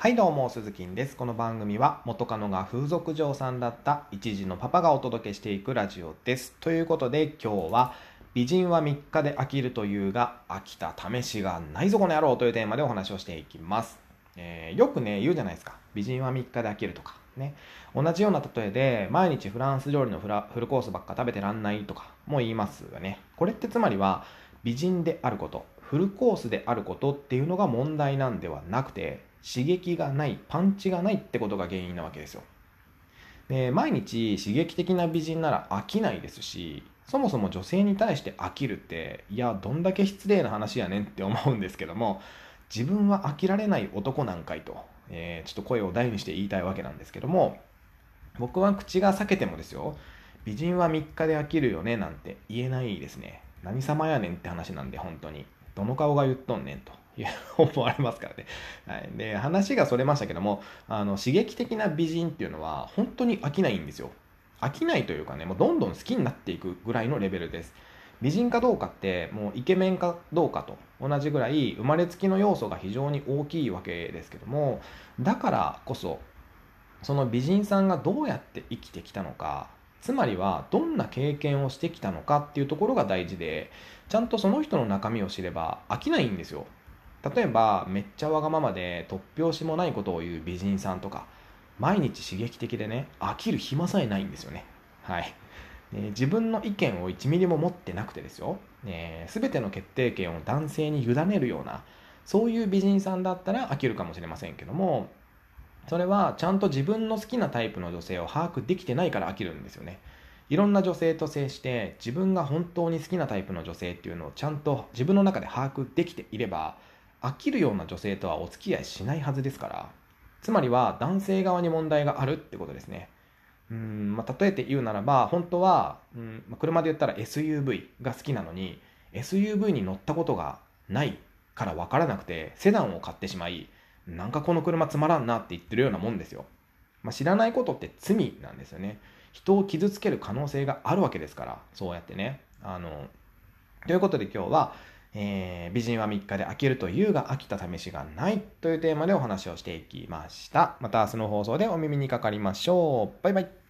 はいどうも、鈴木です。この番組は元カノが風俗嬢さんだった一児のパパがお届けしていくラジオです。ということで今日は美人は3日で飽きるというが飽きた試しがないぞこの野郎というテーマでお話をしていきます。えー、よくね、言うじゃないですか。美人は3日で飽きるとか。ね。同じような例えで毎日フランス料理のフラフルコースばっか食べてらんないとかも言いますがね。これってつまりは美人であること、フルコースであることっていうのが問題なんではなくて刺激がないパンチがないってことが原因なわけですよ。で毎日刺激的な美人なら飽きないですしそもそも女性に対して飽きるっていやどんだけ失礼な話やねんって思うんですけども自分は飽きられない男なんかいと、えー、ちょっと声を大にして言いたいわけなんですけども僕は口が裂けてもですよ美人は3日で飽きるよねなんて言えないですね。何様やねんって話なんで本当に。どの顔が言っとんねんと。思われますからね。はい、で話がそれましたけどもあの刺激的な美人っていうのは本当に飽きないんですよ。飽きないというかねもうどんどん好きになっていくぐらいのレベルです。美人かどうかってもうイケメンかどうかと同じぐらい生まれつきの要素が非常に大きいわけですけどもだからこそその美人さんがどうやって生きてきたのかつまりはどんな経験をしてきたのかっていうところが大事でちゃんとその人の中身を知れば飽きないんですよ例えばめっちゃわがままで突拍子もないことを言う美人さんとか毎日刺激的でね飽きる暇さえないんですよね。はい、ね、自分の意見を1ミリも持ってなくてですよ、ね、全ての決定権を男性に委ねるようなそういう美人さんだったら飽きるかもしれませんけどもそれはちゃんと自分の好きなタイプの女性を把握できてないから飽きるんですよね。いろんな女性と接して自分が本当に好きなタイプの女性っていうのをちゃんと自分の中で把握できていれば飽きるような女性とはお付き合いしないはずですから。つまりは男性側に問題があるってことですね。うん、まあ、例えて言うならば本当は、うんまあ、車で言ったら SUV が好きなのに SUV に乗ったことがないから分からなくてセダンを買ってしまいなんかこの車つまらんなって言ってるようなもんですよ、まあ、知らないことって罪なんですよね。人を傷つける可能性があるわけですからそうやってね。あのということで今日はえー、美人は3日で飽きると言うが飽きた試しがないというテーマでお話をしていきました。また明日の放送でお耳にかかりましょう。バイバイ。